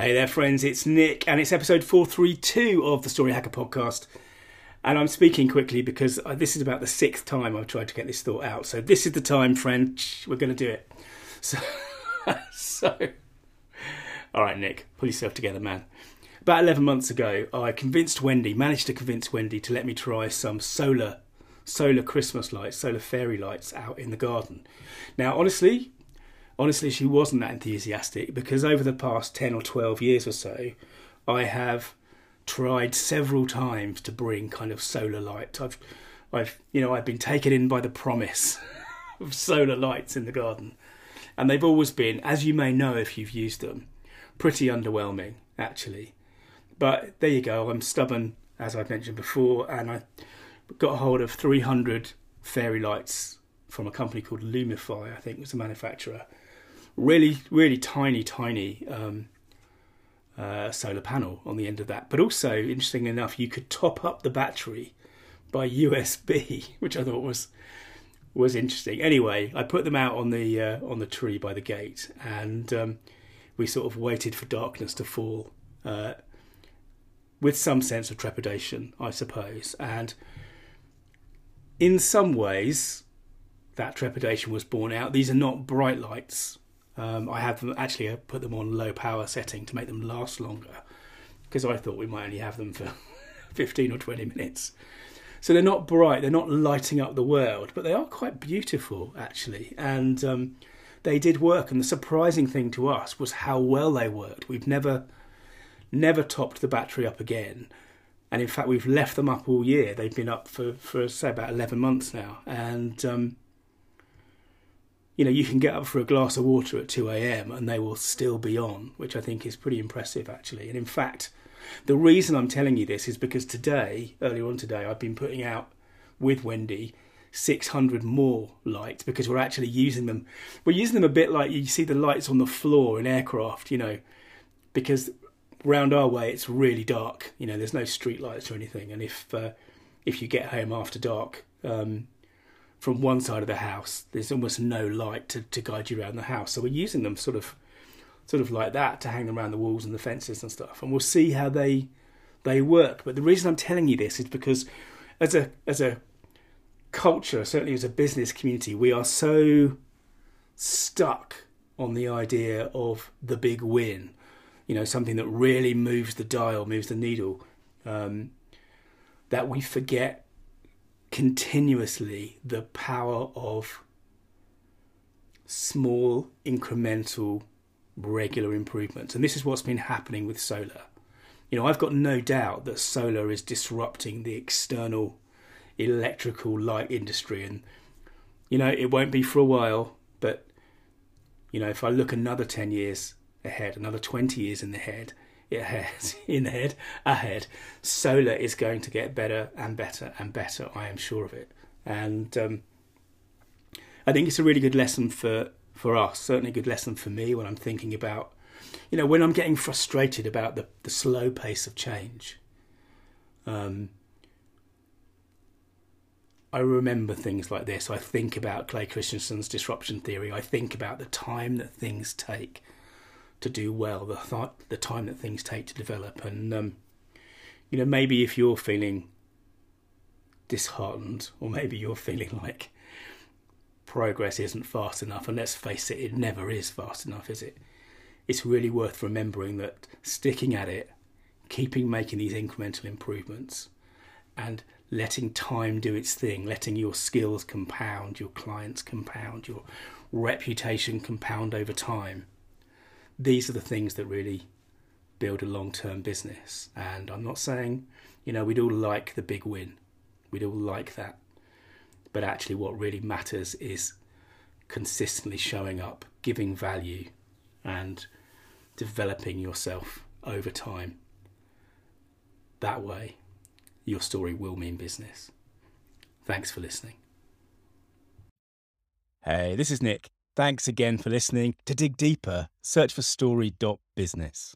Hey there, friends, it's Nick, and it's episode 432 of the Story Hacker podcast. And I'm speaking quickly because uh, this is about the sixth time I've tried to get this thought out. So, this is the time, friend, we're going to do it. So, so, all right, Nick, pull yourself together, man. About 11 months ago, I convinced Wendy, managed to convince Wendy to let me try some solar solar Christmas lights, solar fairy lights out in the garden. Now, honestly, honestly, she wasn't that enthusiastic because over the past 10 or 12 years or so, I have tried several times to bring kind of solar light. I've, I've, you know, I've been taken in by the promise of solar lights in the garden. And they've always been, as you may know if you've used them, pretty underwhelming, actually. But there you go, I'm stubborn, as I've mentioned before, and I got hold of 300 fairy lights from a company called Lumify, I think was the manufacturer really, really tiny, tiny um, uh, solar panel on the end of that. But also, interesting enough, you could top up the battery by USB, which I thought was was interesting. Anyway, I put them out on the uh, on the tree by the gate, and um, we sort of waited for darkness to fall, uh, with some sense of trepidation, I suppose. And in some ways, that trepidation was borne out. These are not bright lights um, I have them actually I put them on low power setting to make them last longer because I thought we might only have them for 15 or 20 minutes. So they're not bright, they're not lighting up the world, but they are quite beautiful actually. And um, they did work. And the surprising thing to us was how well they worked. We've never, never topped the battery up again. And in fact, we've left them up all year. They've been up for, for say, about 11 months now. And um, you know, you can get up for a glass of water at 2 a.m. and they will still be on, which I think is pretty impressive actually. And in fact, the reason I'm telling you this is because today, earlier on today, I've been putting out with Wendy 600 more lights because we're actually using them. We're using them a bit like you see the lights on the floor in aircraft, you know, because round our way it's really dark. You know, there's no street lights or anything, and if uh, if you get home after dark, um, from one side of the house, there's almost no light to, to guide you around the house. So we're using them sort of sort of like that to hang them around the walls and the fences and stuff. And we'll see how they they work. But the reason I'm telling you this is because as a as a culture, certainly as a business community, we are so stuck on the idea of the big win. You know, something that really moves the dial, moves the needle, um, that we forget continuously the power of small, incremental, regular improvements. And this is what's been happening with solar. You know, I've got no doubt that solar is disrupting the external electrical light industry. And, you know, it won't be for a while, but, you know, if I look another 10 years ahead, another 20 years in the head, ahead, in head, ahead, solar is going to get better and better and better. I am sure of it, and um, I think it's a really good lesson for for us. Certainly, a good lesson for me when I'm thinking about, you know, when I'm getting frustrated about the the slow pace of change. Um, I remember things like this. I think about Clay Christensen's disruption theory. I think about the time that things take to do well, the th- the time that things take to develop, and um, you know maybe if you're feeling disheartened, or maybe you're feeling like progress isn't fast enough, and let's face it, it never is fast enough, is it? It's really worth remembering that sticking at it, keeping making these incremental improvements, and letting time do its thing, letting your skills compound, your clients compound, your reputation compound over time these are the things that really build a long term business. And I'm not saying, you know, we'd all like the big win, we'd all like that. But actually, what really matters is consistently showing up, giving value, and developing yourself over time. That way, your story will mean business. Thanks for listening. Hey, this is Nick. Thanks again for listening. To dig deeper, search for story.business.